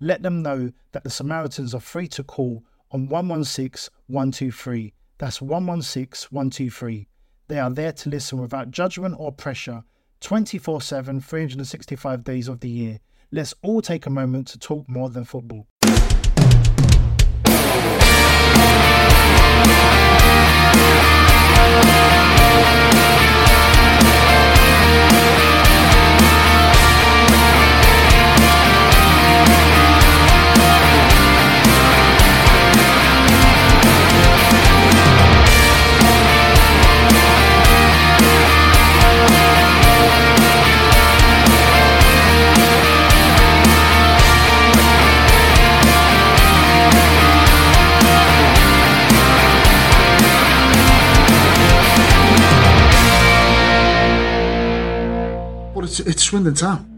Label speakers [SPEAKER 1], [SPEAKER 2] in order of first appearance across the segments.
[SPEAKER 1] let them know that the Samaritans are free to call on 116 123. That's 116 123. They are there to listen without judgment or pressure 24 7, 365 days of the year. Let's all take a moment to talk more than football.
[SPEAKER 2] Well, it's, it's Swindon Town.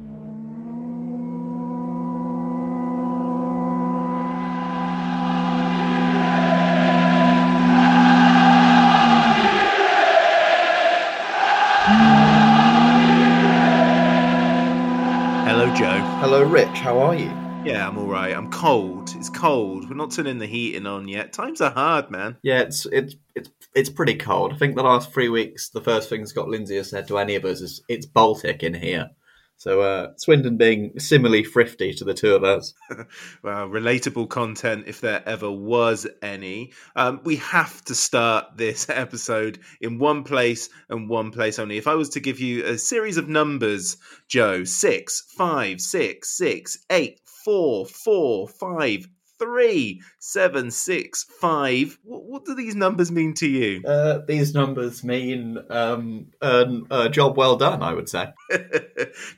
[SPEAKER 3] Hello, Joe.
[SPEAKER 4] Hello, Rich. How are you?
[SPEAKER 3] Yeah, I'm all right. I'm cold. It's cold. We're not turning the heating on yet. Times are hard, man.
[SPEAKER 4] Yeah, it's it's it's it's pretty cold. I think the last three weeks, the first thing Scott Lindsey has said to any of us is it's Baltic in here. So uh, Swindon being similarly thrifty to the two of us.
[SPEAKER 3] well, relatable content if there ever was any. Um, we have to start this episode in one place and one place only. If I was to give you a series of numbers, Joe, six, five, six, six, eight, four, four, five, three, seven, six, five. What, what do these numbers mean to you?
[SPEAKER 4] Uh, these numbers mean um, an- a job well done, I would say.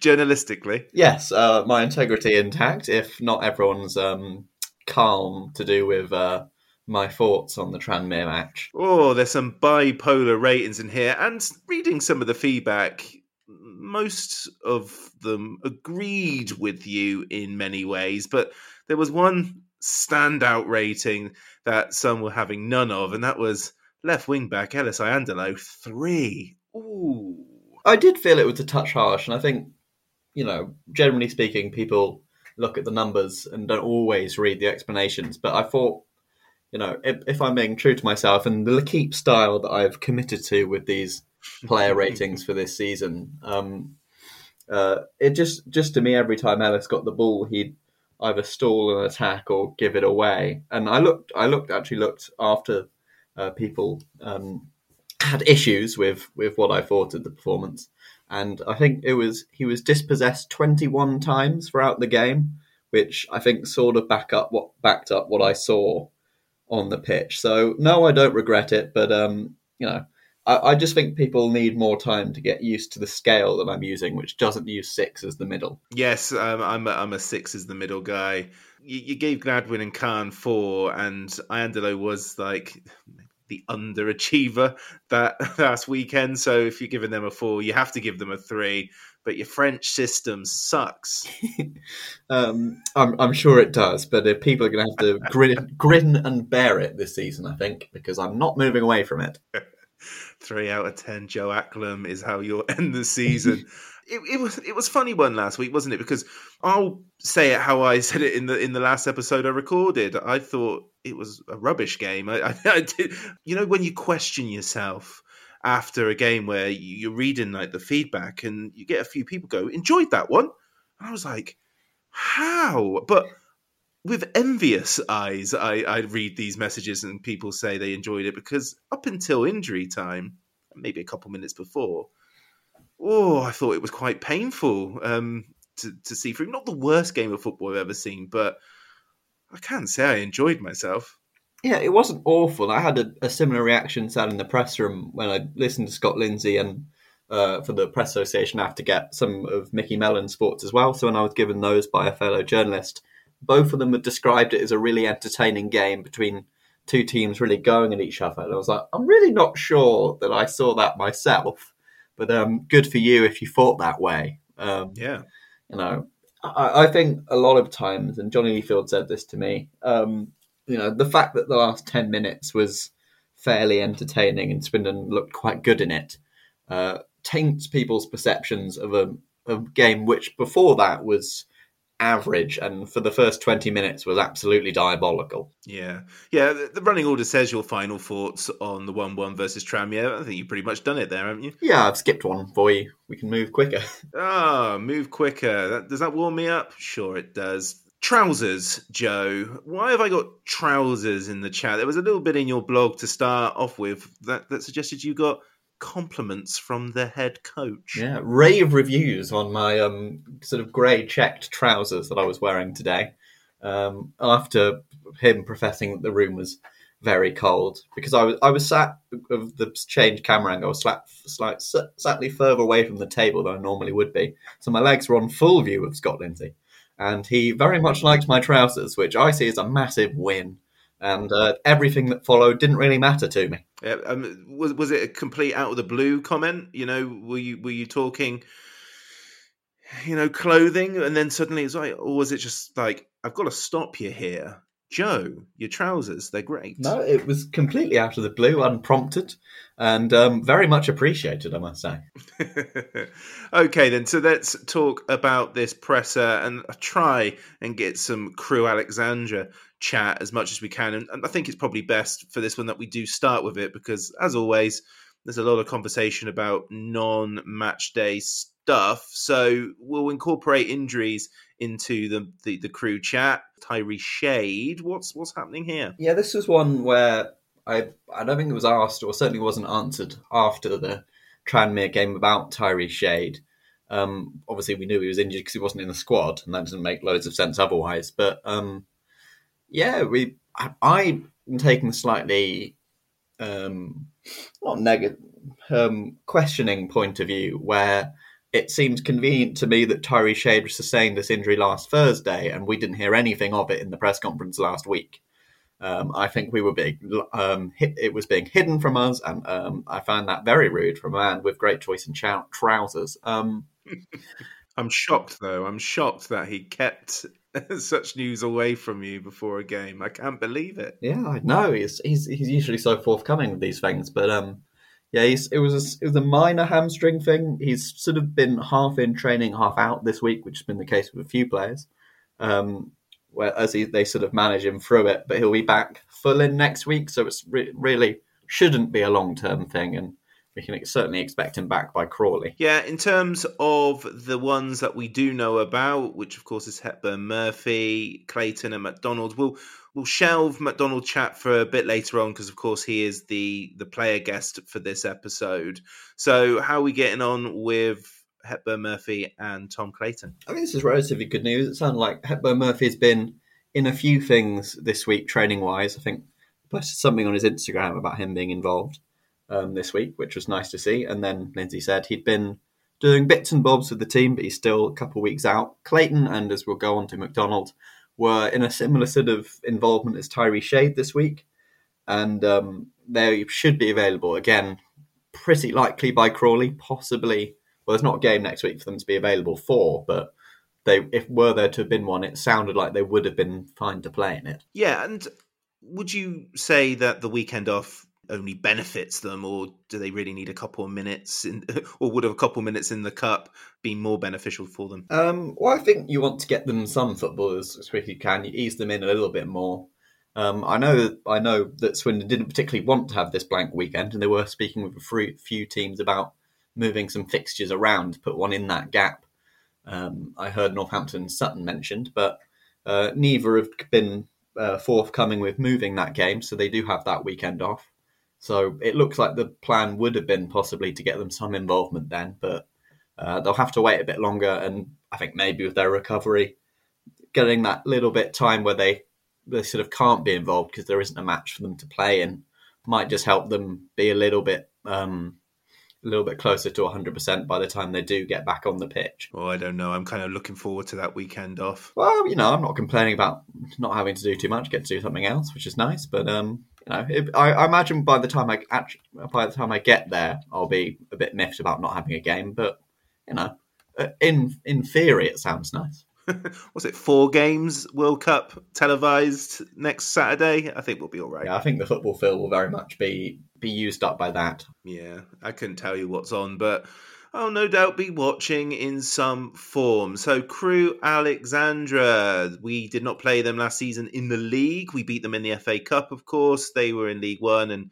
[SPEAKER 3] Journalistically.
[SPEAKER 4] Yes, uh, my integrity intact, if not everyone's um, calm to do with uh, my thoughts on the Tranmere match.
[SPEAKER 3] Oh, there's some bipolar ratings in here, and reading some of the feedback, most of them agreed with you in many ways, but there was one standout rating that some were having none of, and that was left wing back Ellis Iandolo three. Ooh.
[SPEAKER 4] I did feel it was a touch harsh, and I think, you know, generally speaking, people look at the numbers and don't always read the explanations. But I thought, you know, if, if I'm being true to myself and the L'Equipe style that I've committed to with these player ratings for this season, um, uh, it just just to me every time Ellis got the ball, he'd either stall an attack or give it away. And I looked, I looked actually looked after uh, people um, had issues with with what I thought of the performance, and I think it was he was dispossessed 21 times throughout the game, which I think sort of back up what backed up what I saw on the pitch. So no, I don't regret it, but um, you know. I, I just think people need more time to get used to the scale that I'm using, which doesn't use six as the middle.
[SPEAKER 3] Yes, um, I'm a, I'm a six as the middle guy. You, you gave Gladwin and Khan four, and Iandolo was like the underachiever that last weekend. So if you're giving them a four, you have to give them a three. But your French system sucks.
[SPEAKER 4] um, I'm, I'm sure it does, but if people are going to have to grin, grin and bear it this season, I think, because I'm not moving away from it.
[SPEAKER 3] Three out of ten, Joe Acklam is how you'll end the season. it, it was it was funny one last week, wasn't it? Because I'll say it how I said it in the in the last episode I recorded. I thought it was a rubbish game. I, I, I did, you know, when you question yourself after a game where you're reading like the feedback and you get a few people go enjoyed that one, and I was like, how? But with envious eyes, I, I read these messages and people say they enjoyed it because up until injury time, maybe a couple minutes before oh, I thought it was quite painful um, to, to see through. Not the worst game of football I've ever seen, but I can't say I enjoyed myself.
[SPEAKER 4] Yeah, it wasn't awful. I had a, a similar reaction sat in the press room when I listened to Scott Lindsey and uh, for the press association, I have to get some of Micky Mellon's thoughts as well. So when I was given those by a fellow journalist, both of them had described it as a really entertaining game between two teams really going at each other. And I was like, I'm really not sure that I saw that myself. But um, good for you if you thought that way. Um,
[SPEAKER 3] yeah.
[SPEAKER 4] You know, I, I, think a lot of times, and Johnny Leighfield said this to me, um, you know, the fact that the last 10 minutes was fairly entertaining and Swindon looked quite good in it uh, taints people's perceptions of a, a game which before that was average and for the first 20 minutes was absolutely diabolical.
[SPEAKER 3] Yeah. Yeah, the, the running order says your final thoughts on the 1-1 versus Tranmere. I think you've pretty much done it there, haven't you?
[SPEAKER 4] Yeah, I've skipped one for you. We can move quicker.
[SPEAKER 3] Ah, oh, move quicker. That, does that warm me up? Sure it does. Trousers, Joe. Why have I got trousers in the chat? There was a little bit in your blog to start off with that, that suggested you got compliments from the head coach.
[SPEAKER 4] Yeah, rave reviews on my um, sort of grey checked trousers that I was wearing today. Um, after him professing that the room was very cold, because I was I was sat of the changed camera angle, slight, slightly further away from the table than I normally would be, so my legs were on full view of Scott Lindsey, and he very much liked my trousers, which I see as a massive win and uh, everything that followed didn't really matter to me.
[SPEAKER 3] Yeah, um, was was it a complete out of the blue comment? You know, were you were you talking, you know, clothing, and then suddenly it's like, or was it just like, I've got to stop you here, Joe? Your trousers, they're great.
[SPEAKER 4] No, it was completely out of the blue, unprompted, and um, very much appreciated, I must say.
[SPEAKER 3] okay, then, so let's talk about this presser and try and get some Crewe Alexandra chat as much as we can. And, and I think it's probably best for this one that we do start with it because, as always, there's a lot of conversation about non match day stuff. So we'll incorporate injuries into the, the, the Crewe chat. Tyree Shade, what's what's happening here?
[SPEAKER 4] Yeah, this was one where I I don't think it was asked or certainly wasn't answered after the Tranmere game about Tyree Shade. Um, obviously, we knew he was injured because he wasn't in the squad, and that doesn't make loads of sense otherwise. But um, yeah, we. I, am taking a slightly um, not negative, um, questioning point of view where it seems convenient to me that Tyree Shade sustained this injury last Thursday, and we didn't hear anything of it in the press conference last week. Um, I think we were being um, hit, it was being hidden from us, and um, I found that very rude from a man with great choice in trousers. Um,
[SPEAKER 3] I'm shocked, though. I'm shocked that he kept such news away from you before a game. I can't believe it.
[SPEAKER 4] Yeah, I know. He's he's, he's usually so forthcoming with these things, but um, yeah, it was a, it was a minor hamstring thing. He's sort of been half in training, half out this week, which has been the case with a few players. Um, where as he, they sort of manage him through it, but he'll be back full in next week, so it's re- really shouldn't be a long term thing, and we can certainly expect him back by Crawley.
[SPEAKER 3] Yeah, in terms of the ones that we do know about, which of course is Hepburn Murphy, Clayton, and McDonald, we'll we'll shelve McDonald chat for a bit later on because of course he is the the player guest for this episode. So how are we getting on with Hepburn Murphy and Tom Clayton?
[SPEAKER 4] I think this is relatively good news. It sounds like Hepburn Murphy has been in a few things this week training wise. I think posted something on his Instagram about him being involved um, this week, which was nice to see. And then Lindsey said he'd been doing bits and bobs with the team, but he's still a couple of weeks out. Clayton and as we'll go on to McDonald were in a similar sort of involvement as Tyree Shade this week, and um, they should be available again, pretty likely by Crawley, possibly. Well, there's not a game next week for them to be available for, but they, if were there to have been one, it sounded like they would have been fine to play in it.
[SPEAKER 3] Yeah, and would you say that the weekend off only benefits them, or do they really need a couple of minutes, in, or would a couple of minutes in the cup be more beneficial for them?
[SPEAKER 4] Um, well, I think you want to get them some football as, quick as you can. You ease them in a little bit more. Um, I know, I know that Swindon didn't particularly want to have this blank weekend, and they were speaking with a few teams about moving some fixtures around, put one in that gap. Um, I heard Northampton Sutton mentioned, but uh, neither have been uh, forthcoming with moving that game, so they do have that weekend off. So it looks like the plan would have been possibly to get them some involvement then, but uh, they'll have to wait a bit longer. And I think maybe with their recovery, getting that little bit time where they they sort of can't be involved because there isn't a match for them to play in might just help them be a little bit um, a little bit closer to 100% by the time they do get back on the pitch.
[SPEAKER 3] Well, I don't know. I'm kind of looking forward to that weekend off.
[SPEAKER 4] Well, you know, I'm not complaining about not having to do too much, get to do something else, which is nice. But um, you know, it, I, I, imagine by the time I actually, by the time I get there, I'll be a bit miffed about not having a game. But you know, uh, in in theory, it sounds nice.
[SPEAKER 3] was it four games World Cup televised next Saturday? I think we'll be all right.
[SPEAKER 4] Yeah, I think the football field will very much be be used up by that.
[SPEAKER 3] Yeah, I couldn't tell you what's on, but I'll no doubt be watching in some form. So, Crewe Alexandra, we did not play them last season in the league. We beat them in the FA Cup, of course. They were in League One and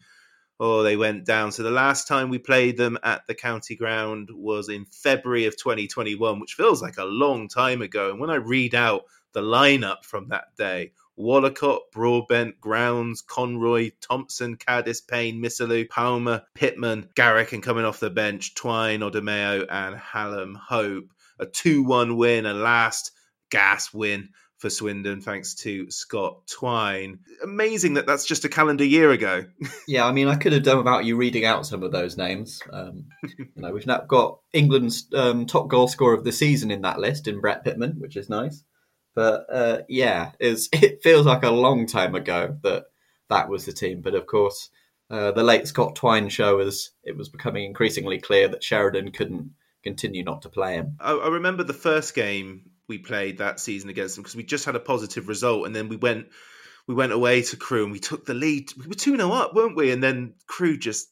[SPEAKER 3] oh, they went down. So the last time we played them at the county ground was in February of 2021, which feels like a long time ago. And when I read out the lineup from that day, Wollacott, Broadbent, Grounds, Conroy, Thompson, Caddis, Payne, Missilou, Palmer, Pitman, Garrick, and coming off the bench, Twine, Odimayo, and Hallam Hope. A 2 1 win, a last gas win for Swindon, thanks to Scott Twine. Amazing that that's just a calendar year ago.
[SPEAKER 4] yeah, I mean, I could have done without you reading out some of those names. Um, you know, we've now got England's um, top goal scorer of the season in that list in Brett Pitman, which is nice. But uh, yeah, it feels like a long time ago that that was the team. But of course, uh, the late Scott Twine show as it was becoming increasingly clear that Sheridan couldn't continue not to play him.
[SPEAKER 3] I, I remember the first game we played that season against them because we just had a positive result, and then we went we went away to Crewe and we took the lead. We were two 0 up, weren't we? And then Crewe just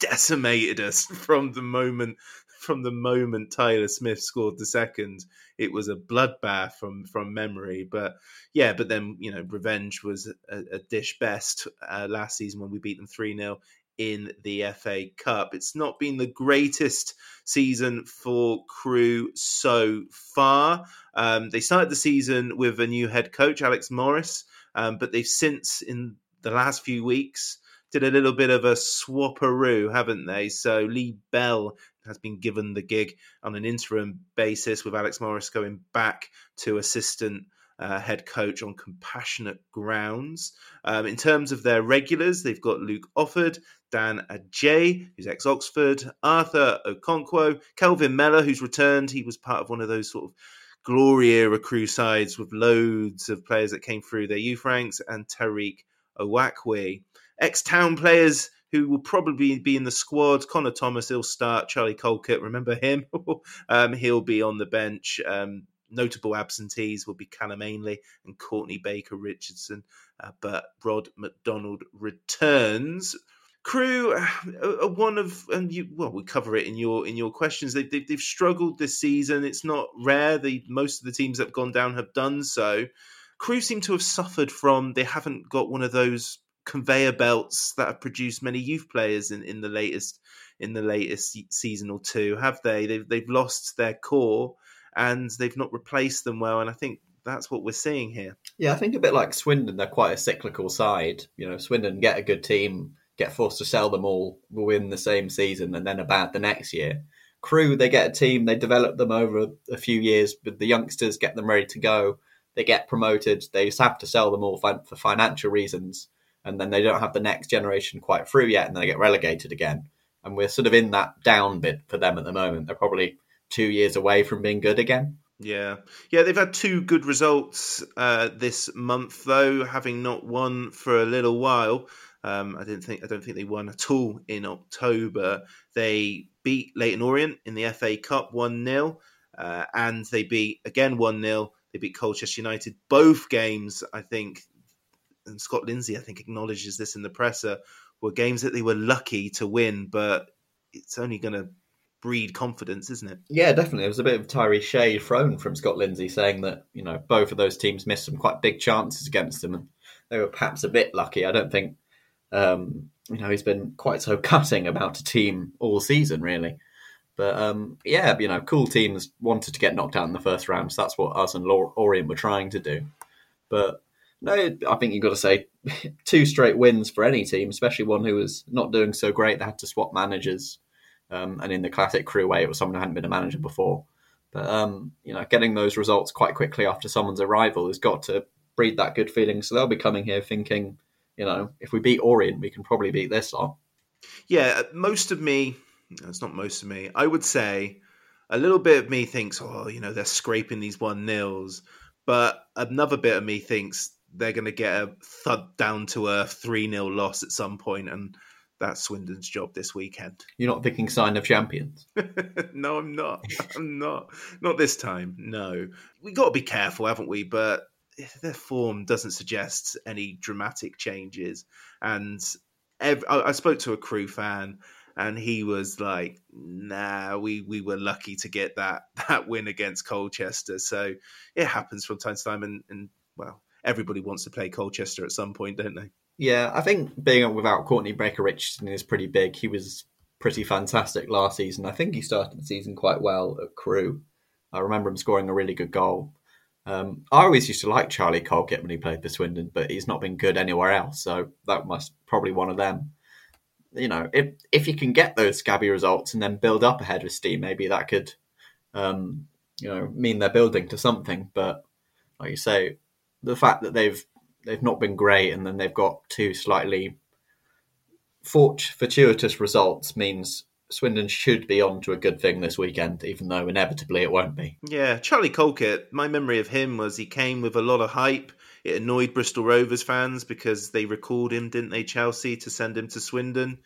[SPEAKER 3] decimated us from the moment from the moment Tyler Smith scored the second. It was a bloodbath from from memory, but yeah. But then you know, revenge was a, a dish best uh, last season when we beat them three 0 in the FA Cup. It's not been the greatest season for Crewe so far. Um, they started the season with a new head coach, Alex Morris, um, but they've since, in the last few weeks, did a little bit of a swapperoo, haven't they? So Lee Bell has been given the gig on an interim basis, with Alex Morris going back to assistant uh, head coach on compassionate grounds. Um, in terms of their regulars, they've got Luke Offord, Dan Agyei, who's ex Oxford, Arthur Okonkwo, Kelvin Mellor, who's returned. He was part of one of those sort of glory era Crewe sides with loads of players that came through their youth ranks, and Tariq Uwakwe. Ex town players who will probably be in the squad. Connor Thomas, he'll start. Charlie Colkett, remember him? um, he'll be on the bench. Um, notable absentees will be Callum Ainley and Courtney Baker Richardson, uh, but Rod McDonald returns. Crewe are one of, and you well, we cover it in your in your questions. They, they, they've struggled this season. It's not rare. The most of the teams that have gone down have done so. Crewe seem to have suffered from they haven't got one of those conveyor belts that have produced many youth players in, in the latest in the latest season or two, have they? They've they've lost their core and they've not replaced them well. And I think that's what we're seeing here.
[SPEAKER 4] Yeah, I think a bit like Swindon, they're quite a cyclical side. You know, Swindon get a good team, get forced to sell them all within the same season, and then about the next year. Crewe, they get a team, they develop them over a few years, but the youngsters get them ready to go. They get promoted. They just have to sell them all for financial reasons, and then they don't have the next generation quite through yet, and then they get relegated again. And we're sort of in that down bit for them at the moment. They're probably two years away from being good again.
[SPEAKER 3] Yeah, yeah, they've had two good results uh, this month, though, having not won for a little while. Um, I didn't think I don't think they won at all in October. They beat Leyton Orient in the FA Cup one 0 uh, and they beat again one 0 They beat Colchester United. Both games, I think, and Scott Lindsey, I think, acknowledges this in the presser, were games that they were lucky to win, but it's only going to breed confidence, isn't it?
[SPEAKER 4] Yeah, definitely. It was a bit of Tyree shade thrown from Scott Lindsey saying that, you know, both of those teams missed some quite big chances against them and they were perhaps a bit lucky. I don't think, um, you know, he's been quite so cutting about a team all season, really. But um, yeah, you know, cool teams wanted to get knocked out in the first round. So that's what us and Orient were trying to do. But no, I think you've got to say two straight wins for any team, especially one who was not doing so great. They had to swap managers. Um, and in the classic Crewe way, it was someone who hadn't been a manager before. But um, you know, getting those results quite quickly after someone's arrival has got to breed that good feeling. So they'll be coming here thinking, you know, if we beat Orient, we can probably beat this lot.
[SPEAKER 3] Yeah, most of me, it's not most of me, I would say a little bit of me thinks, oh, you know, they're scraping these one nils. But another bit of me thinks they're going to get a thud down to a 3 0 loss at some point, and that's Swindon's job this weekend.
[SPEAKER 4] You're not thinking sign of champions?
[SPEAKER 3] no, I'm not. I'm not. Not this time. No. we got to be careful, haven't we? But their form doesn't suggest any dramatic changes. And every, I, I spoke to a Crewe fan and he was like, "Nah, we we were lucky to get that that win against Colchester. So it happens from time to time, and, and well, everybody wants to play Colchester at some point, don't they?
[SPEAKER 4] Yeah, I think being without Courtney Baker Richardson is pretty big. He was pretty fantastic last season. I think he started the season quite well at Crewe. I remember him scoring a really good goal. Um, I always used to like Charlie Colkett when he played for Swindon, but he's not been good anywhere else. So that must probably one of them. You know, if if you can get those scabby results and then build up ahead of steam, maybe that could, um, you know, mean they're building to something. But like you say, the fact that they've they've not been great and then they've got two slightly fortuitous results means Swindon should be on to a good thing this weekend, even though inevitably it won't be.
[SPEAKER 3] Yeah, Charlie Colkett, my memory of him was he came with a lot of hype. It annoyed Bristol Rovers fans because they recalled him, didn't they, Chelsea, to send him to Swindon.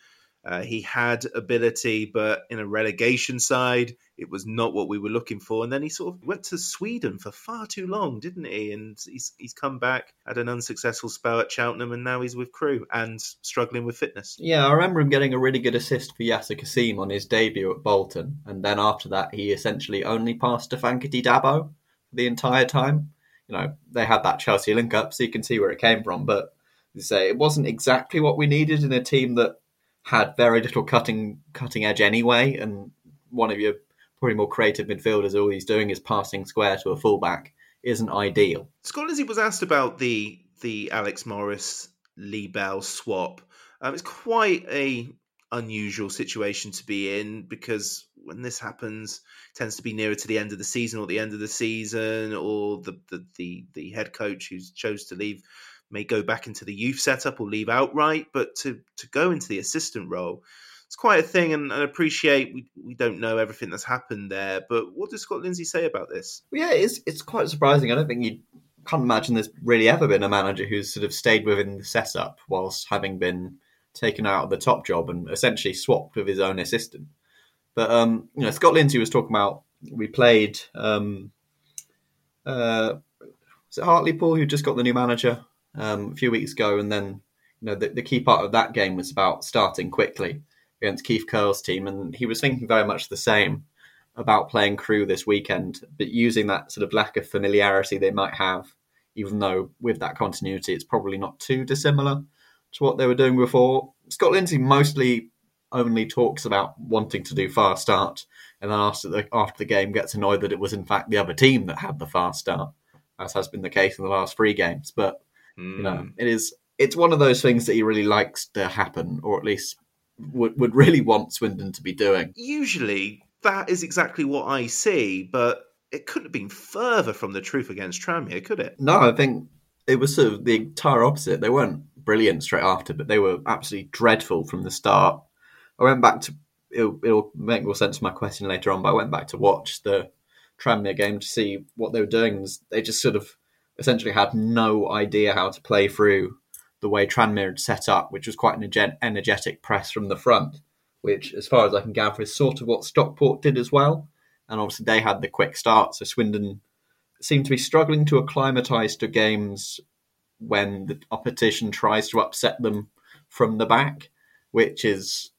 [SPEAKER 3] Uh, he had ability, but in a relegation side, it was not what we were looking for. And then he sort of went to Sweden for far too long, didn't he? And he's he's come back, had an unsuccessful spell at Cheltenham, and now he's with Crewe and struggling with fitness.
[SPEAKER 4] Yeah, I remember him getting a really good assist for Yaser Kasim on his debut at Bolton, and then after that, he essentially only passed to Fankaty Dabo the entire time. You know, they had that Chelsea link up, so you can see where it came from, but say it wasn't exactly what we needed in a team that had very little cutting cutting edge anyway, and one of your probably more creative midfielders, all he's doing is passing square to a fullback, isn't ideal.
[SPEAKER 3] Scott Lindsey was asked about the the Alex Morris Lee Bell swap. Um, it's quite a unusual situation to be in because when this happens, tends to be nearer to the end of the season or the end of the season, or the the the, the head coach who's chose to leave may go back into the youth setup or leave outright, but to to go into the assistant role, it's quite a thing. And, I appreciate we we don't know everything that's happened there, but what does Scott Lindsey say about this?
[SPEAKER 4] Yeah, it's it's quite surprising. I don't think you can't imagine there's really ever been a manager who's sort of stayed within the setup whilst having been taken out of the top job and essentially swapped with his own assistant. But um, you know, Scott Lindsey was talking about we played um, uh, was it Hartlepool who just got the new manager? Um, a few weeks ago, and then you know the, the, key part of that game was about starting quickly against Keith Curle's team, and he was thinking very much the same about playing Crewe this weekend, but using that sort of lack of familiarity they might have, even though with that continuity, it's probably not too dissimilar to what they were doing before. Scott Lindsey mostly only talks about wanting to do fast start, and then after the after the game gets annoyed that it was in fact the other team that had the fast start, as has been the case in the last three games. But Mm. You know, hmm. it is it's one of those things that he really likes to happen, or at least would would really want Swindon to be doing.
[SPEAKER 3] Usually, that is exactly what I see, but it couldn't have been further from the truth against Tranmere, could it?
[SPEAKER 4] No, I think it was sort of the entire opposite. They weren't brilliant straight after, but they were absolutely dreadful from the start. I went back to it'll, it'll make more sense to my question later on, but I went back to watch the Tranmere game to see what they were doing. They just sort of essentially had no idea how to play through the way Tranmere had set up, which was quite an energetic press from the front, which, as far as I can gather, is sort of what Stockport did as well. And obviously, they had the quick start, so Swindon seemed to be struggling to acclimatise to games when the opposition tries to upset them from the back. which is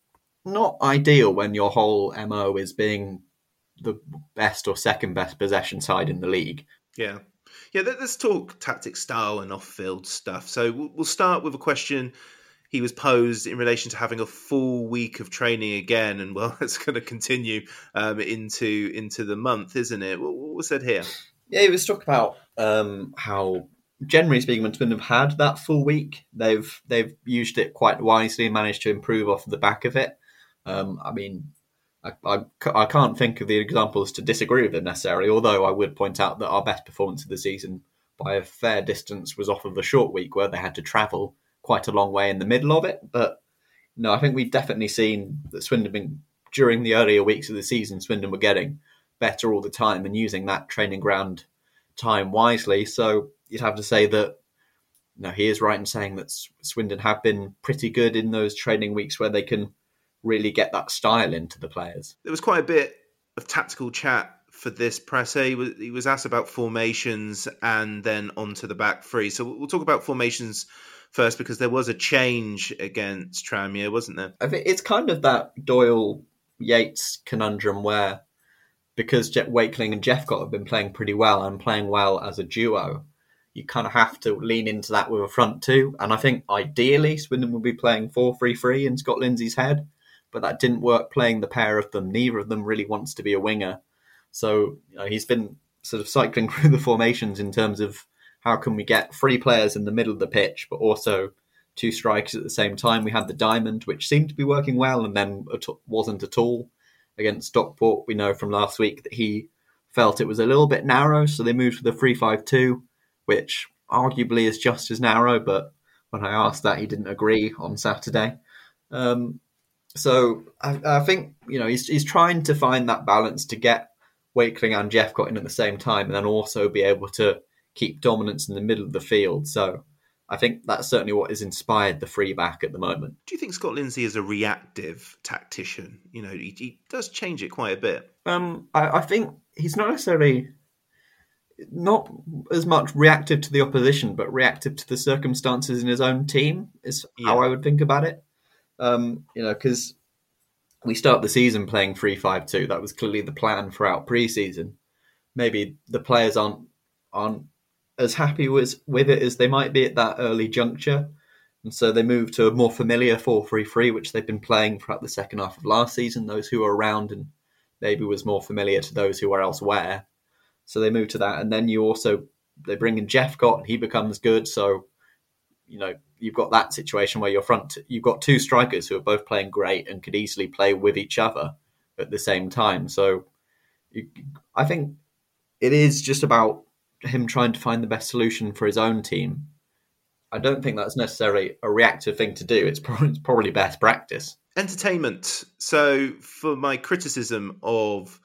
[SPEAKER 4] not ideal when your whole MO is being the best or second best possession side in the league.
[SPEAKER 3] Yeah. Yeah, let's talk tactic style and off field stuff. So we'll start with a question he was posed in relation to having a full week of training again, and well, it's going to continue um, into into the month, isn't it? What, was said here?
[SPEAKER 4] Yeah, he was talking about um, how, generally speaking, when Swindon have had that full week, they've they've used it quite wisely and managed to improve off the back of it. Um, I mean, I, I, can't think of the examples to disagree with them necessarily, although I would point out that our best performance of the season by a fair distance was off of the short week where they had to travel quite a long way in the middle of it. But no, I think we've definitely seen that Swindon been, during the earlier weeks of the season, Swindon were getting better all the time and using that training ground time wisely. So you'd have to say that no, he is right in saying that Swindon have been pretty good in those training weeks where they can really get that style into the players.
[SPEAKER 3] There was quite a bit of tactical chat for this press. He was, he was asked about formations and then onto the back three. So we'll talk about formations first because there was a change against Tranmere, wasn't there?
[SPEAKER 4] I think it's kind of that Doyle Yates conundrum where because Jet Wakeling and Jephcott have been playing pretty well and playing well as a duo, you kind of have to lean into that with a front two. And I think ideally Swindon will be playing 4 3 3 in Scott Lindsey's head but that didn't work playing the pair of them. Neither of them really wants to be a winger. So you know, he's been sort of cycling through the formations in terms of how can we get three players in the middle of the pitch, but also two strikers at the same time. We had the diamond, which seemed to be working well, and then wasn't at all against Stockport. We know from last week that he felt it was a little bit narrow, so they moved to the three-five-two, which arguably is just as narrow. But when I asked that, he didn't agree on Saturday. Um, so I, I, think you know he's he's trying to find that balance to get Wakeling and Jephcott in at the same time, and then also be able to keep dominance in the middle of the field. So I think that's certainly what has inspired the free back at the moment.
[SPEAKER 3] Do you think Scott Lindsey is a reactive tactician? You know, he, he does change it quite a bit.
[SPEAKER 4] Um, I, I think he's not necessarily not as much reactive to the opposition, but reactive to the circumstances in his own team. Is yeah. how I would think about it. Um, you know, because we start the season playing three five two. That was clearly the plan throughout preseason. Maybe the players aren't aren't as happy with with it as they might be at that early juncture, and so they move to a more familiar four three three, which they've been playing throughout the second half of last season. Those who were around and maybe was more familiar to those who were elsewhere. So they move to that, and then you also they bring in Jephcott, he becomes good. So you know you've got that situation where your front you've got two strikers who are both playing great and could easily play with each other at the same time. So you, I think it is just about him trying to find the best solution for his own team. I don't think that's necessarily a reactive thing to do. It's probably, it's probably best practice.
[SPEAKER 3] Entertainment. So for my criticism of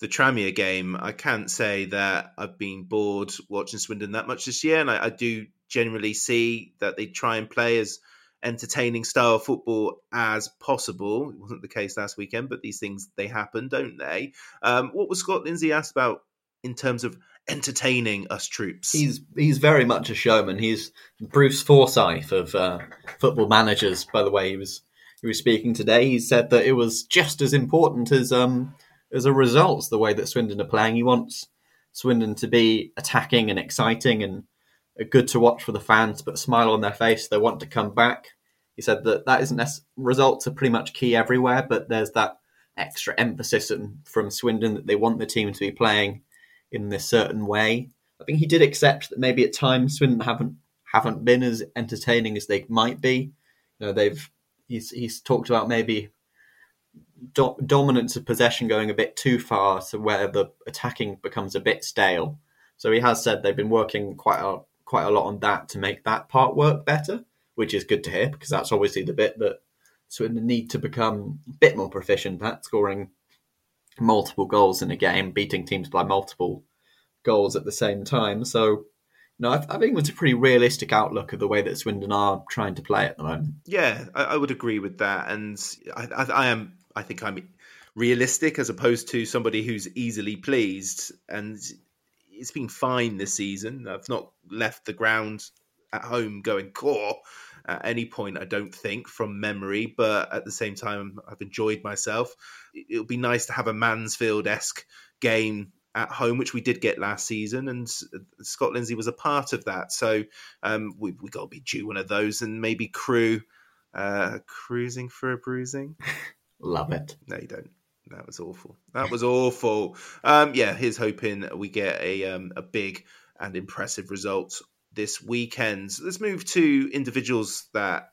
[SPEAKER 3] the Tranmere game, I can't say that I've been bored watching Swindon that much this year, and I, I do generally see that they try and play as entertaining style football as possible. It wasn't the case last weekend, but these things they happen, don't they? Um, what was Scott Lindsey asked about in terms of entertaining us troops?
[SPEAKER 4] He's he's very much a showman. He's Bruce Forsyth of uh, football managers. By the way, he was he was speaking today. He said that it was just as important as um as a result the way that Swindon are playing. He wants Swindon to be attacking and exciting and good to watch for the fans, but smile on their face. They want to come back. He said that that isn't results are pretty much key everywhere, but there's that extra emphasis from Swindon that they want the team to be playing in this certain way. I think he did accept that maybe at times Swindon haven't haven't been as entertaining as they might be. You know, they've he's he's talked about maybe do- dominance of possession going a bit too far to where the attacking becomes a bit stale. So he has said they've been working quite a quite a lot on that to make that part work better, which is good to hear because that's obviously the bit that Swindon need to become a bit more proficient at scoring multiple goals in a game, beating teams by multiple goals at the same time. So, no, I, I, think it's a pretty realistic outlook of the way that Swindon are trying to play at the moment.
[SPEAKER 3] Yeah, I, I would agree with that, and I, I, am. I think I'm realistic as opposed to somebody who's easily pleased. And it's been fine this season. I've not left the ground at home going core at any point, I don't think, from memory. But at the same time, I've enjoyed myself. It would be nice to have a Mansfield esque game at home, which we did get last season, and Scott Lindsey was a part of that. So um, we we got to be due one of those, and maybe Crewe uh, cruising for a bruising.
[SPEAKER 4] Love it.
[SPEAKER 3] No, you don't. That was awful. That was awful. Um, yeah, here's hoping we get a um, a big and impressive result this weekend. Let's move to individuals that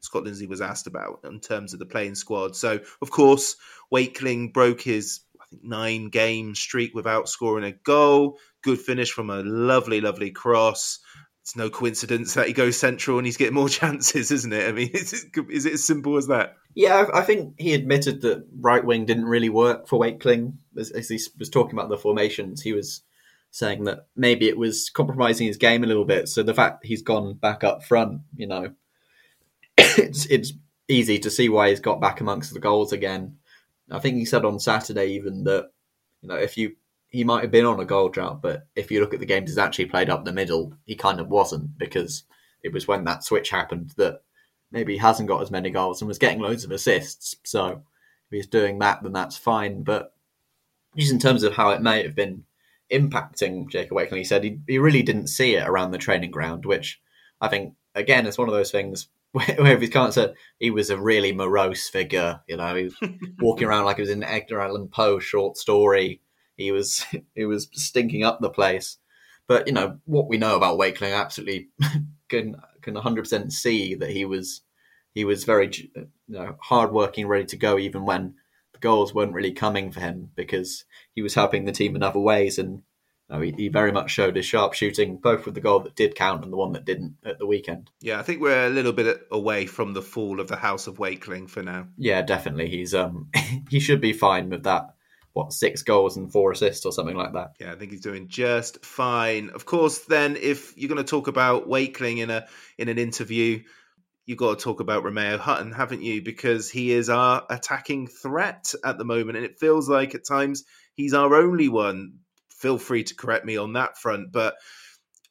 [SPEAKER 3] Scott Lindsey was asked about in terms of the playing squad. So, of course, Wakeling broke his I think nine game streak without scoring a goal. Good finish from a lovely, lovely cross. It's no coincidence that he goes central and he's getting more chances, isn't it? I mean, is it, is it as simple as that?
[SPEAKER 4] Yeah, I think he admitted that right wing didn't really work for Wakeling. As, as he was talking about the formations, he was saying that maybe it was compromising his game a little bit. So the fact he's gone back up front, you know, it's it's easy to see why he's got back amongst the goals again. I think he said on Saturday even that you know if you he might have been on a goal drought, but if you look at the games he's actually played up the middle, he kind of wasn't because it was when that switch happened that maybe he hasn't got as many goals and was getting loads of assists. So if he's doing that, then that's fine. But just in terms of how it may have been impacting Jacob Wakeling, he said he, he really didn't see it around the training ground, which I think, again, it's one of those things where if he can't say he was a really morose figure, you know, he was walking around like he was in Edgar Allan Poe short story. He was he was stinking up the place. But you know what we know about Wakeling, absolutely can can 100% see that he was he was very you know hardworking, ready to go, even when the goals weren't really coming for him because he was helping the team in other ways, and you know, he, he, very much showed his sharp shooting, both with the goal that did count and the one that didn't at the weekend.
[SPEAKER 3] Yeah, I think we're a little bit away from the fall of the House of Wakeling for now.
[SPEAKER 4] Yeah, definitely. He's um he should be fine with that what six goals and four assists or something like that.
[SPEAKER 3] Yeah, I think he's doing just fine. Of course, then if you're going to talk about Wakeling in a in an interview, you've got to talk about Romeo Hutton, haven't you? Because he is our attacking threat at the moment, and it feels like at times he's our only one. Feel free to correct me on that front, but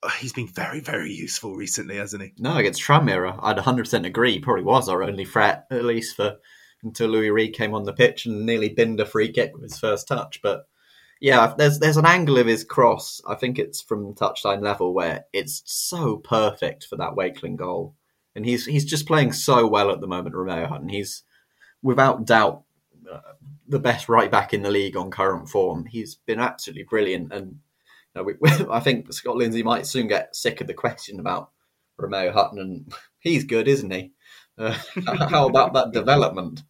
[SPEAKER 3] uh, he's been very, very useful recently, hasn't he?
[SPEAKER 4] No, against Tranmere, I'd 100% agree. He probably was our only threat, at least for until Louis Reed came on the pitch and nearly binned a free kick with his first touch. But yeah, there's there's an angle of his cross. I think it's from touchline level where it's so perfect for that Wakeling goal, and he's he's just playing so well at the moment, Romeo Hutton. He's without doubt uh, the best right back in the league on current form. He's been absolutely brilliant, and you know, we, I think Scott Lindsey might soon get sick of the question about Romeo Hutton, and he's good, isn't he? Uh, how about that development?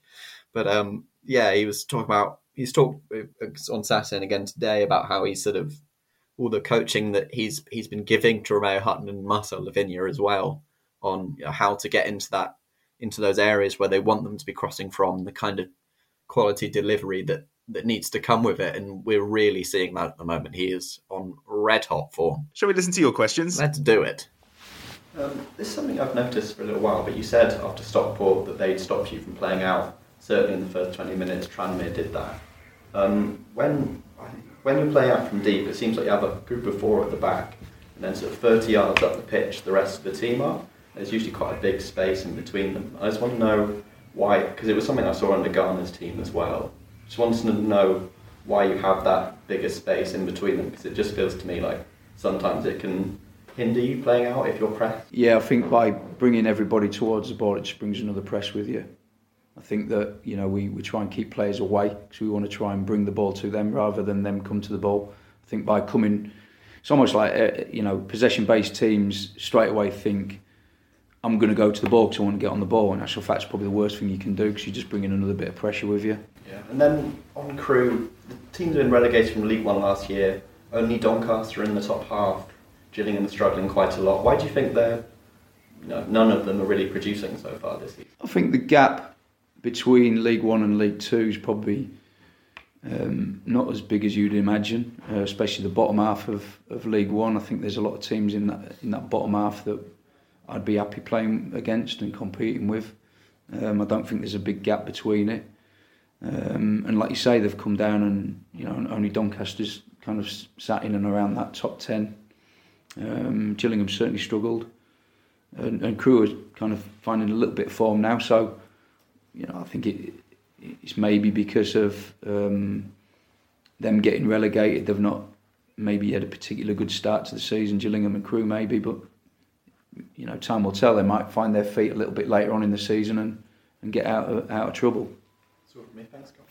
[SPEAKER 4] But um, yeah, he was talking about he's talked uh, on Saturday and again today about how he's sort of all the coaching that he's he's been giving to Romeo Hutton and Marcel Lavinier as well on you know, how to get into that into those areas where they want them to be crossing from the kind of quality delivery that that needs to come with it. And we're really seeing that at the moment. He is on red hot form.
[SPEAKER 3] Shall we listen to your questions?
[SPEAKER 4] Let's do it. Um, this is something I've noticed for a little while but you said after Stockport that they'd stopped you from playing out certainly in the first 20 minutes, Tranmere did that. Um, when when you play out from deep, it seems like you have a group of four at the back, and then sort of 30 yards up the pitch, the rest of the team are. There's usually quite a big space in between them. I just want to know why, because it was something I saw under Garner's team as well. Just wanted to know why you have that bigger space in between them, because it just feels to me like sometimes it can hinder you playing out if you're pressed.
[SPEAKER 2] Yeah, I think by bringing everybody towards the ball, it just brings another press with you. I think that you know we, we try and keep players away because we want to try and bring the ball to them rather than them come to the ball. I think by coming, it's almost like uh, you know possession based teams straight away think I'm going to go to the ball because I want to get on the ball, and actual fact, it's probably the worst thing you can do because you're just bringing another bit of pressure with you.
[SPEAKER 4] Yeah, and then on Crewe, the teams been relegated from League One last year. Only Doncaster in the top half. Gillingham struggling quite a lot. Why do you think they're you know, none of them are really producing so far this season?
[SPEAKER 2] I think the gap between League One and League Two is probably um, not as big as you'd imagine, uh, especially the bottom half of, of League One. I think there's a lot of teams in that in that bottom half that I'd be happy playing against and competing with. Um, I don't think there's a big gap between it. Um, and like you say, they've come down, and you know only Doncaster's kind of sat in and around that top ten. Um, Gillingham certainly struggled. and, and Crewe is kind of finding a little bit of form now. So, you know, I think it, it's maybe because of um, them getting relegated. They've not maybe had a particular good start to the season. Gillingham and Crewe maybe, but you know, time will tell. They might find their feet a little bit later on in the season and, and get out of, out of trouble.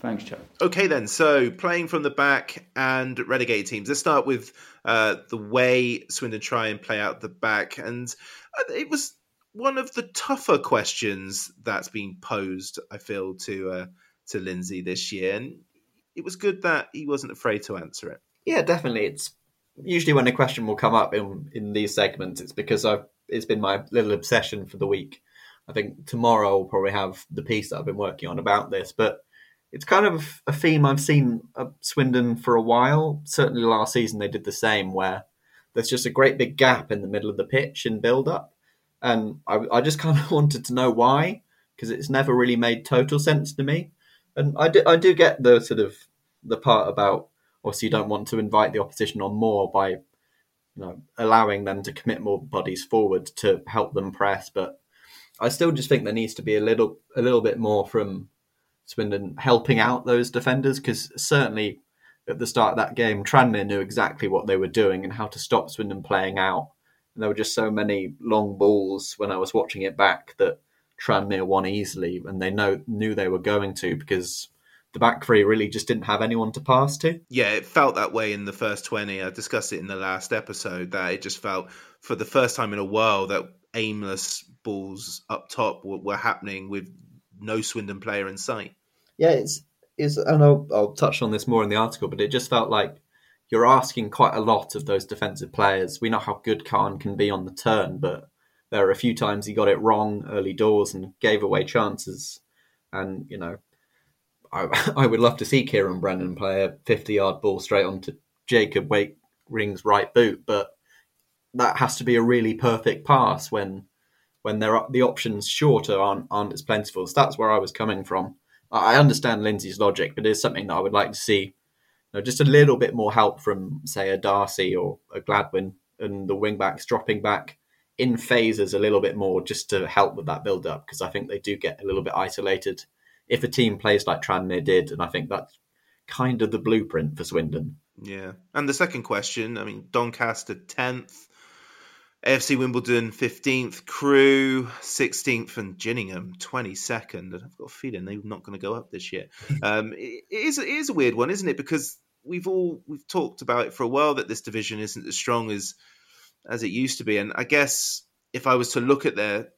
[SPEAKER 2] Thanks, Chuck.
[SPEAKER 3] Okay, then. So playing from the back and relegated teams. Let's start with uh, the way Swindon try and play out the back, and uh, it was one of the tougher questions that's been posed. I feel to uh, to Lindsey this year, and it was good that he wasn't afraid to answer it.
[SPEAKER 4] Yeah, definitely. It's usually when a question will come up in in these segments, it's because I've it's been my little obsession for the week. I think tomorrow I'll probably have the piece that I've been working on about this, but it's kind of a theme I've seen at Swindon for a while. Certainly last season they did the same, where there's just a great big gap in the middle of the pitch in build up, and I, I just kind of wanted to know why because it's never really made total sense to me. And I do, I do get the sort of the part about obviously you don't want to invite the opposition on more by you know allowing them to commit more bodies forward to help them press, but I still just think there needs to be a little a little bit more from Swindon helping out those defenders because certainly at the start of that game, Tranmere knew exactly what they were doing and how to stop Swindon playing out. And there were just so many long balls when I was watching it back that Tranmere won easily, and they know knew they were going to because the back three really just didn't have anyone to pass to.
[SPEAKER 3] Yeah, it felt that way in the first 20. I discussed it in the last episode that it just felt for the first time in a while that aimless balls up top were, were happening with no Swindon player in sight.
[SPEAKER 4] Yeah, it's is and I'll, I'll touch on this more in the article, but it just felt like you're asking quite a lot of those defensive players. We know how good Khan can be on the turn, but there are a few times he got it wrong early doors and gave away chances. And you know, I, I would love to see Ciaran Brennan play a 50 yard ball straight onto Jacob Wakeling's right boot, but that has to be a really perfect pass when when there are the options shorter aren't aren't as plentiful. So that's where I was coming from. I understand Lindsey's logic, but it is something that I would like to see. Know, just a little bit more help from, say, a Darcy or a Gladwin and the wing backs dropping back in phases a little bit more just to help with that build up because I think they do get a little bit isolated if a team plays like Tranmere did, and I think that's kind of the blueprint for Swindon.
[SPEAKER 3] Yeah, and the second question, I mean, Doncaster tenth, AFC Wimbledon 15th, Crewe 16th, and Gillingham 22nd. And I've got a feeling they're not going to go up this year. Um, it, it, is, it is a weird one, isn't it? Because we've all we've talked about it for a while that this division isn't as strong as as it used to be. And I guess if I was to look at their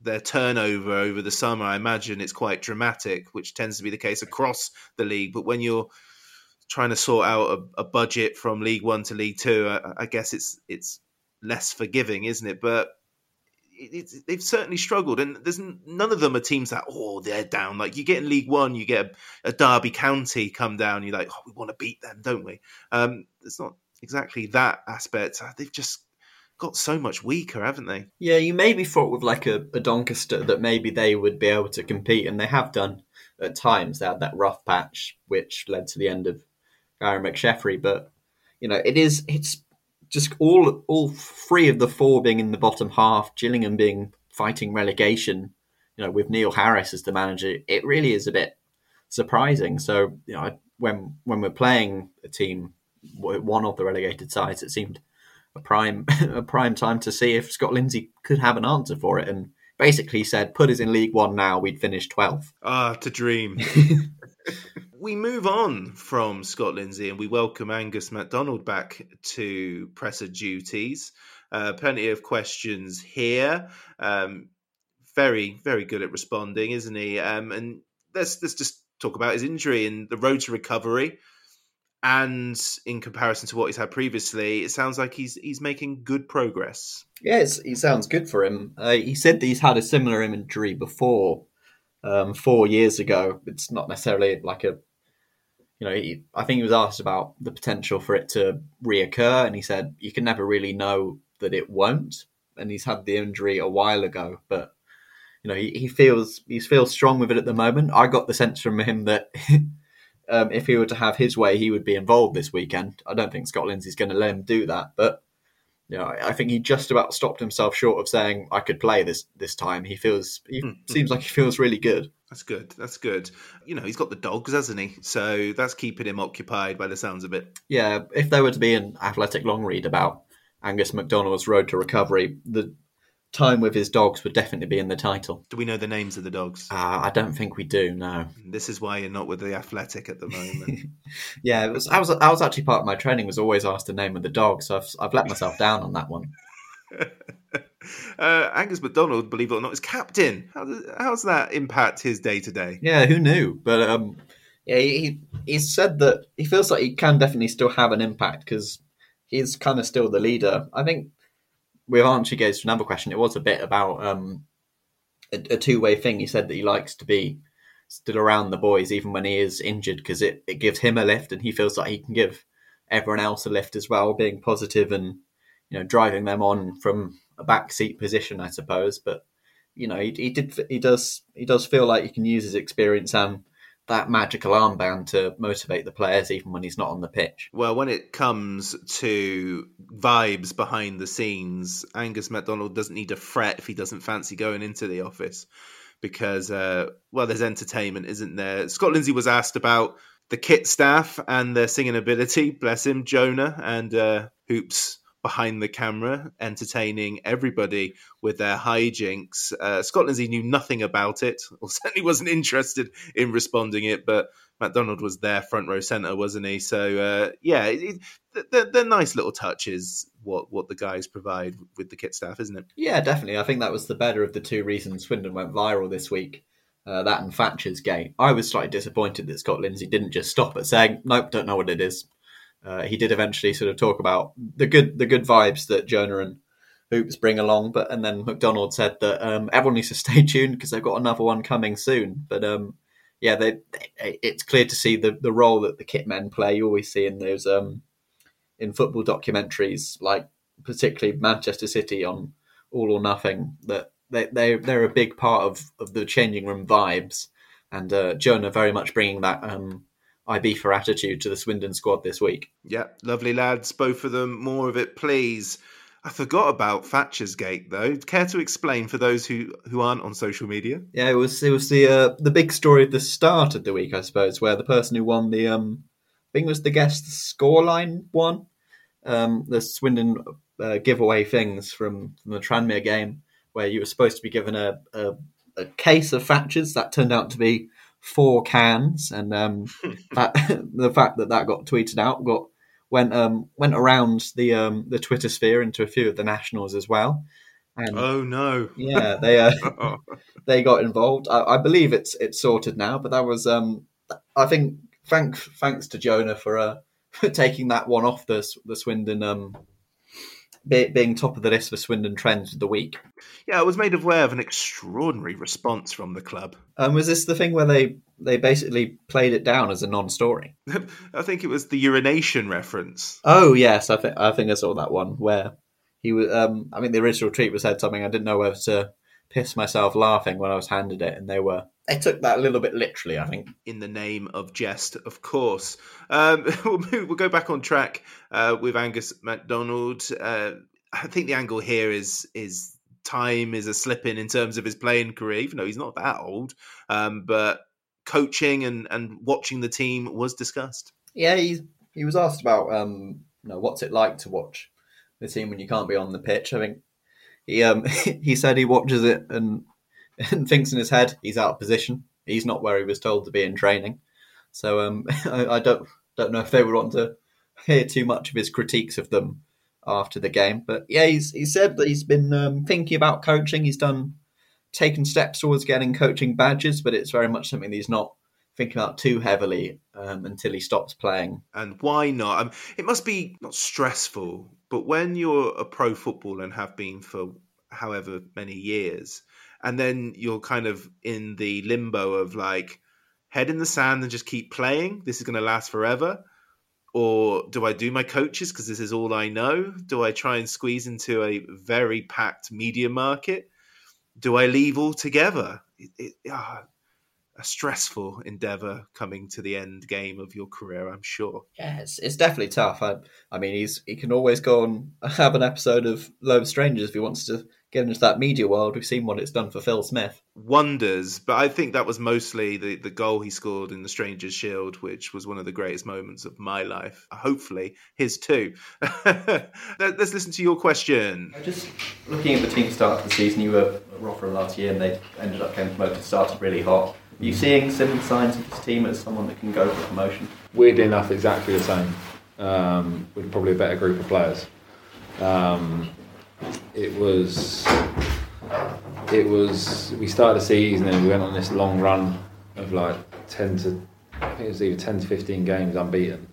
[SPEAKER 3] their turnover over the summer, I imagine it's quite dramatic, which tends to be the case across the league. But when you're trying to sort out a, a budget from League One to League Two, I, I guess it's it's less forgiving, isn't it? But it, it, they've certainly struggled, and there's none of them are teams that oh they're down. Like you get in League One, you get a, a Derby County come down, you're like oh we want to beat them, don't we? Um, it's not exactly that aspect. Uh, they've just got so much weaker, haven't they?
[SPEAKER 4] Yeah, you maybe thought with like a, a Doncaster that maybe they would be able to compete, and they have done at times. They had that rough patch which led to the end of Gary McSheffrey, but you know it is it's just all all three of the four being in the bottom half, Gillingham being fighting relegation, you know, with Neil Harris as the manager, it really is a bit surprising. So, you know, when when we're playing a team, one of the relegated sides, it seemed a prime a prime time to see if Scott Lindsey could have an answer for it, and basically said, "Put us in League One now, we'd finish 12th.
[SPEAKER 3] Ah, to dream. we move on from Scott Lindsey and we welcome Angus MacDonald back to presser duties. Uh, plenty of questions here. Um, very, very good at responding, isn't he? Um, and let's let's just talk about his injury and the road to recovery. And in comparison to what he's had previously, it sounds like he's he's making good progress.
[SPEAKER 4] Yes, he sounds good for him. Uh, he said that he's had a similar injury before, um, four years ago. It's not necessarily like a you know, he, I think he was asked about the potential for it to reoccur, and he said you can never really know that it won't. And he's had the injury a while ago, but you know, he, he feels he feels strong with it at the moment. I got the sense from him that um, if he were to have his way, he would be involved this weekend. I don't think Scott Lindsey's going to let him do that, but you know, I think he just about stopped himself short of saying I could play this this time. He feels he
[SPEAKER 3] Mm-hmm.
[SPEAKER 4] seems like he feels really good.
[SPEAKER 3] That's good. That's good. You know, he's got the dogs, hasn't he? So that's keeping him occupied by the sounds of it.
[SPEAKER 4] Yeah, if there were to be an athletic long read about Angus MacDonald's road to recovery, the time with his dogs would definitely be in the title.
[SPEAKER 3] Do we know the names of the dogs?
[SPEAKER 4] Uh, I don't think we do. No.
[SPEAKER 3] This is why you're not with the athletic at the moment.
[SPEAKER 4] Yeah, it was. I was. I was actually part of my training was always asked the name of the dog, so I've, I've let myself down on that one.
[SPEAKER 3] uh, Angus MacDonald, believe it or not, is captain. How does, how's that impact his day to day?
[SPEAKER 4] Yeah, who knew? But um, yeah, he he said that he feels like he can definitely still have an impact because he's kind of still the leader. I think with Archie goes to another question. It was a bit about um a, a two way thing. He said that he likes to be still around the boys even when he is injured because it, it gives him a lift and he feels like he can give everyone else a lift as well, being positive and you know driving them on from a backseat position, I suppose. But you know, he, he did he does he does feel like he can use his experience and that magical armband to motivate the players even when he's not on the pitch.
[SPEAKER 3] Well, when it comes to vibes behind the scenes, Angus MacDonald doesn't need to fret if he doesn't fancy going into the office because, uh, well, there's entertainment, isn't there? Scott Lindsey was asked about the kit staff and their singing ability. Bless him, Jonah and uh, Hoops behind the camera, entertaining everybody with their hijinks. Uh, Scott Lindsey knew nothing about it, or certainly wasn't interested in responding it, but MacDonald was there front row centre, wasn't he? So uh, yeah, it, they're, they're nice little touches. What what the guys provide with the kit staff, isn't it?
[SPEAKER 4] Yeah, definitely. I think that was the better of the two reasons Swindon went viral this week. Uh, that and Thatcher's gate. I was slightly disappointed that Scott Lindsey didn't just stop at saying, "Nope, don't know what it is." Uh, he did eventually sort of talk about the good the good vibes that Jonah and Hoops bring along, but and then MacDonald said that um, everyone needs to stay tuned because they've got another one coming soon. But um, yeah, they, they, it's clear to see the, the role that the kit men play. You always see in those um, in football documentaries, like particularly Manchester City on All or Nothing, that they they they're a big part of, of the changing room vibes, and uh, Jonah very much bringing that um, IB for attitude to the Swindon squad this week.
[SPEAKER 3] Yeah, lovely lads, both of them. More of it, please. I forgot about Thatcher's Gate though. Care to explain for those who, who aren't on social media?
[SPEAKER 4] Yeah, it was it was the uh, the big story at the start of the week, I suppose, where the person who won the um, I think it was the guest scoreline one, um, the Swindon uh, giveaway things from, from the Tranmere game, where you were supposed to be given a, a, a case of Thatchers that turned out to be four cans, and um, that, the fact that that got tweeted out got went um, went around the um, the Twitter sphere into a few of the nationals as well. And
[SPEAKER 3] Oh no!
[SPEAKER 4] yeah, they uh, they got involved. I, I believe it's it's sorted now, but that was um, I think thank thanks to Jonah for uh, for taking that one off the the Swindon um, be, being top of the list for Swindon trends of the week.
[SPEAKER 3] yeah, I was made aware of an extraordinary response from the club.
[SPEAKER 4] Um, was this the thing where they they basically played it down as a non-story?
[SPEAKER 3] I think it was the urination reference.
[SPEAKER 4] Oh yes, I think I think I saw that one where he was. Um, I mean, the original tweet was said something I didn't know whether to piss myself laughing when I was handed it, and they were they took that a little bit literally. I think.
[SPEAKER 3] in the name of jest, of course. Um, we'll, move, we'll go back on track uh, with Angus MacDonald. Uh, I think the angle here is is time is a slip in in terms of his playing career, even though he's not that old. Um, but coaching and, and watching the team was discussed.
[SPEAKER 4] Yeah, he he was asked about um, you know, what's it like to watch the team when you can't be on the pitch. I think he um he said he watches it and and thinks in his head he's out of position. He's not where he was told to be in training. So um I, I don't don't know if they would want to hear too much of his critiques of them after the game. But yeah, he's he said that he's been um, thinking about coaching. He's done taken steps towards getting coaching badges, but it's very much something that he's not thinking about too heavily um, until he stops playing.
[SPEAKER 3] And why not? Um, it must be not stressful, but when you're a pro footballer and have been for however many years, and then you're kind of in the limbo of like head in the sand and just keep playing. This is going to last forever. Or do I do my coaches because this is all I know? Do I try and squeeze into a very packed media market? Do I leave altogether? It, it, ah, a stressful endeavour coming to the end game of your career. I'm sure.
[SPEAKER 4] Yeah, it's, it's definitely tough. I, I mean, he's he can always go and have an episode of Love Strangers if he wants to get into that media world. We've seen what it's done for Phil Smith.
[SPEAKER 3] Wonders, but I think that was mostly the, the goal he scored in the Stranger's Shield, which was one of the greatest moments of my life. Hopefully, his too. Let's listen to your question.
[SPEAKER 4] Just looking at the team start of the season, you were at Rotherham last year and they ended up getting promoted, started really hot. Are you seeing similar signs of this team as someone that can go for promotion?
[SPEAKER 5] Weirdly enough, exactly the same. Um, with probably a better group of players. Um, it was it was we started the season and we went on this long run of like 10 to I think it was either 10 to 15 games unbeaten.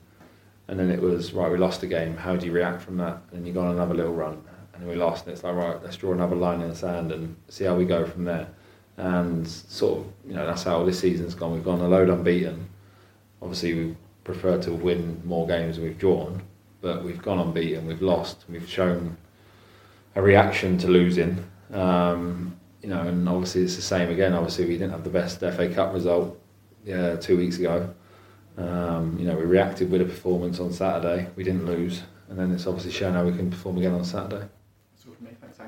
[SPEAKER 5] And then it was right we lost a game. How do you react from that? And then you go on another little run. And we lost and it's like right let's draw another line in the sand and see how we go from there. And sort of you know that's how this season's gone. We've gone a load unbeaten. Obviously we prefer to win more games than we've drawn but we've gone unbeaten. We've lost. We've shown a reaction to losing. Um, you know, and obviously it's the same again. Obviously, we didn't have the best FA Cup result yeah, two weeks ago. Um, you know, we reacted with a performance on Saturday. We didn't lose, and then it's obviously shown how we can perform again on Saturday.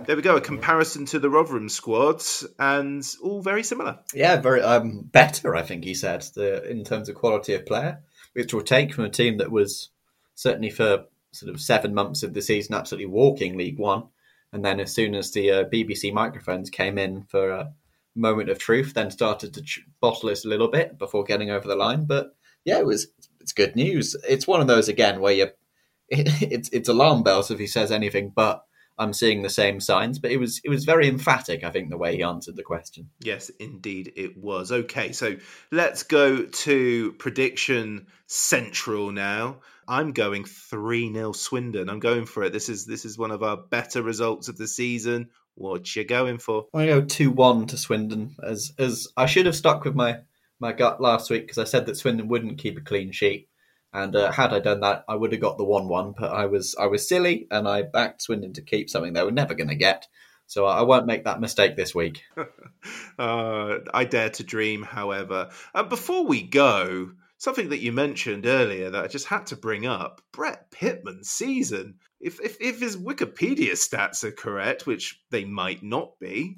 [SPEAKER 3] There we go, a comparison to the Rotherham squads, and all very similar.
[SPEAKER 4] Yeah, very um, better, I think he said, the, in terms of quality of player, which will take from a team that was certainly for sort of seven months of the season absolutely walking League One and then as soon as the uh, BBC microphones came in for a moment of truth, then started to ch- bottle it a little bit before getting over the line. But yeah, it was it's good news. It's one of those again where you it, it's it's alarm bells if he says anything but I'm seeing the same signs, but it was it was very emphatic. I think the way he answered the question.
[SPEAKER 3] Yes, indeed, it was. Okay, so let's go to prediction central now. I'm going three 0 Swindon. I'm going for it. This is this is one of our better results of the season. What you going for?
[SPEAKER 4] I'm going go two one to Swindon. As as I should have stuck with my my gut last week because I said that Swindon wouldn't keep a clean sheet. And uh, had I done that, I would have got the one-one. But I was I was silly, and I backed Swindon to keep something they were never going to get. So I won't make that mistake this week.
[SPEAKER 3] uh, I dare to dream, however. Uh, before we go, something that you mentioned earlier that I just had to bring up: Brett Pitman's season. If if, if his Wikipedia stats are correct, which they might not be,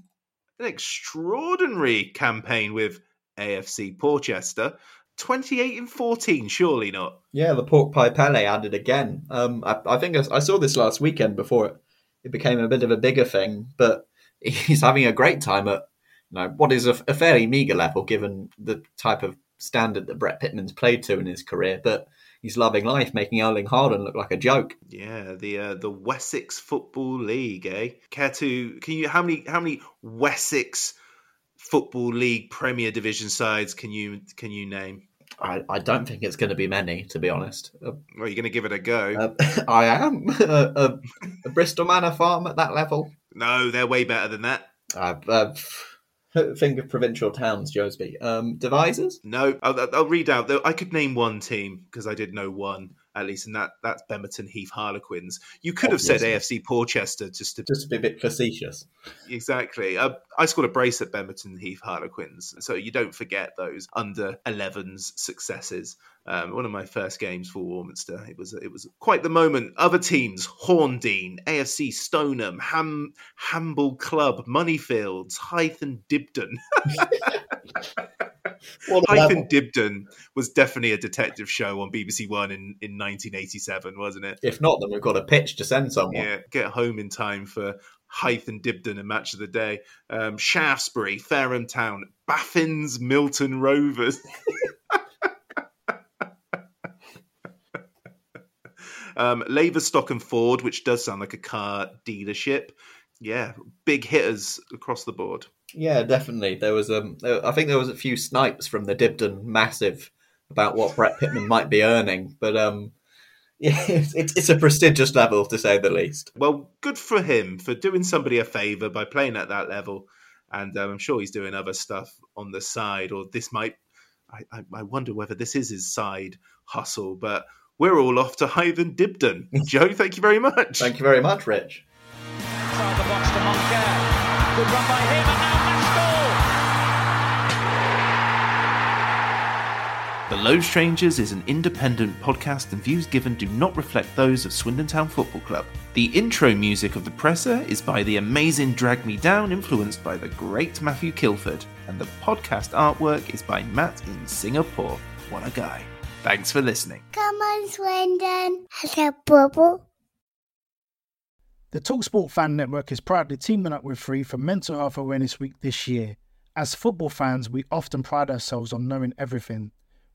[SPEAKER 3] an extraordinary campaign with AFC Portchester. 28 and 14, surely not.
[SPEAKER 4] Yeah, the pork pie Pele added again. Um, I, I think I, I, saw this last weekend before it, it, became a bit of a bigger thing, but he's having a great time at you know, what is a, a fairly meagre level given the type of standard that Brett Pitman's played to in his career. But he's loving life, making Erling Haaland look like a joke.
[SPEAKER 3] Yeah, the uh, the Wessex Football League, eh? Care to? Can you? How many? How many Wessex Football League Premier Division sides can you can you name?
[SPEAKER 4] I, I don't think it's going to be many, to be honest. Uh,
[SPEAKER 3] well, you're going to give it a go.
[SPEAKER 4] Uh, I am. a, a, Bristol Manor Farm at that level.
[SPEAKER 3] No, they're way better than that.
[SPEAKER 4] Uh, think of provincial towns, Josby. Um, Devizes?
[SPEAKER 3] No, I'll, I'll read out. though. I could name one team because I did know one at least, and that that's Bemerton Heath Harlequins. You could have said AFC Portchester just to
[SPEAKER 4] just to be a bit facetious.
[SPEAKER 3] Exactly. Uh, I scored a brace at Bemerton Heath Harlequins, so you don't forget those under 11s successes. Um, one of my first games for Warminster. It was it was quite the moment. Other teams: Horndean, AFC Stoneham, Ham Hamble Club, Moneyfields, Hythe and Dibden. Hythe and Dibden was definitely a detective show on BBC One in, in 1987, wasn't it?
[SPEAKER 4] If not, then we've got a pitch to send someone.
[SPEAKER 3] Yeah, get home in time for Hythe and Dibden a match of the day. Um, Shaftesbury, Fareham Town, Baffins, Milton Rovers. um, Laverstock and Ford, which does sound like a car dealership. Yeah, big hitters across the board.
[SPEAKER 4] Yeah, definitely. There was um, I think there was a few snipes from the Dibden massive about what Brett Pitman might be earning, but um, yeah, it's, it's a prestigious level to say the least.
[SPEAKER 3] Well, good for him for doing somebody a favour by playing at that level, and um, I'm sure he's doing other stuff on the side. Or this might, I, I wonder whether this is his side hustle, but. We're all off to Hythe and Dibden. Joe, thank you very much.
[SPEAKER 4] Thank you very much, Rich.
[SPEAKER 6] the box to Good run by him,
[SPEAKER 3] The Low Strangers is an independent podcast and views given do not reflect those of Swindon Town Football Club. The intro music of The Presser is by the amazing Drag Me Down, influenced by the great Matthew Kilford, and the podcast artwork is by Matt in Singapore. What a guy. Thanks for listening.
[SPEAKER 7] Come on, Swindon. Has a bubble.
[SPEAKER 1] The Talksport Fan Network is proudly teaming up with Free for Mental Health Awareness Week this year. As football fans, we often pride ourselves on knowing everything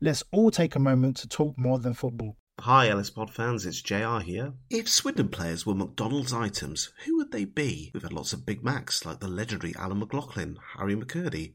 [SPEAKER 1] Let's all take a moment to talk more than football.
[SPEAKER 8] Hi, Ellis Pod fans, it's JR here. If Swindon players were McDonald's items, who would they be? We've had lots of Big Macs like the legendary Alan McLoughlin, Harry McKirdy,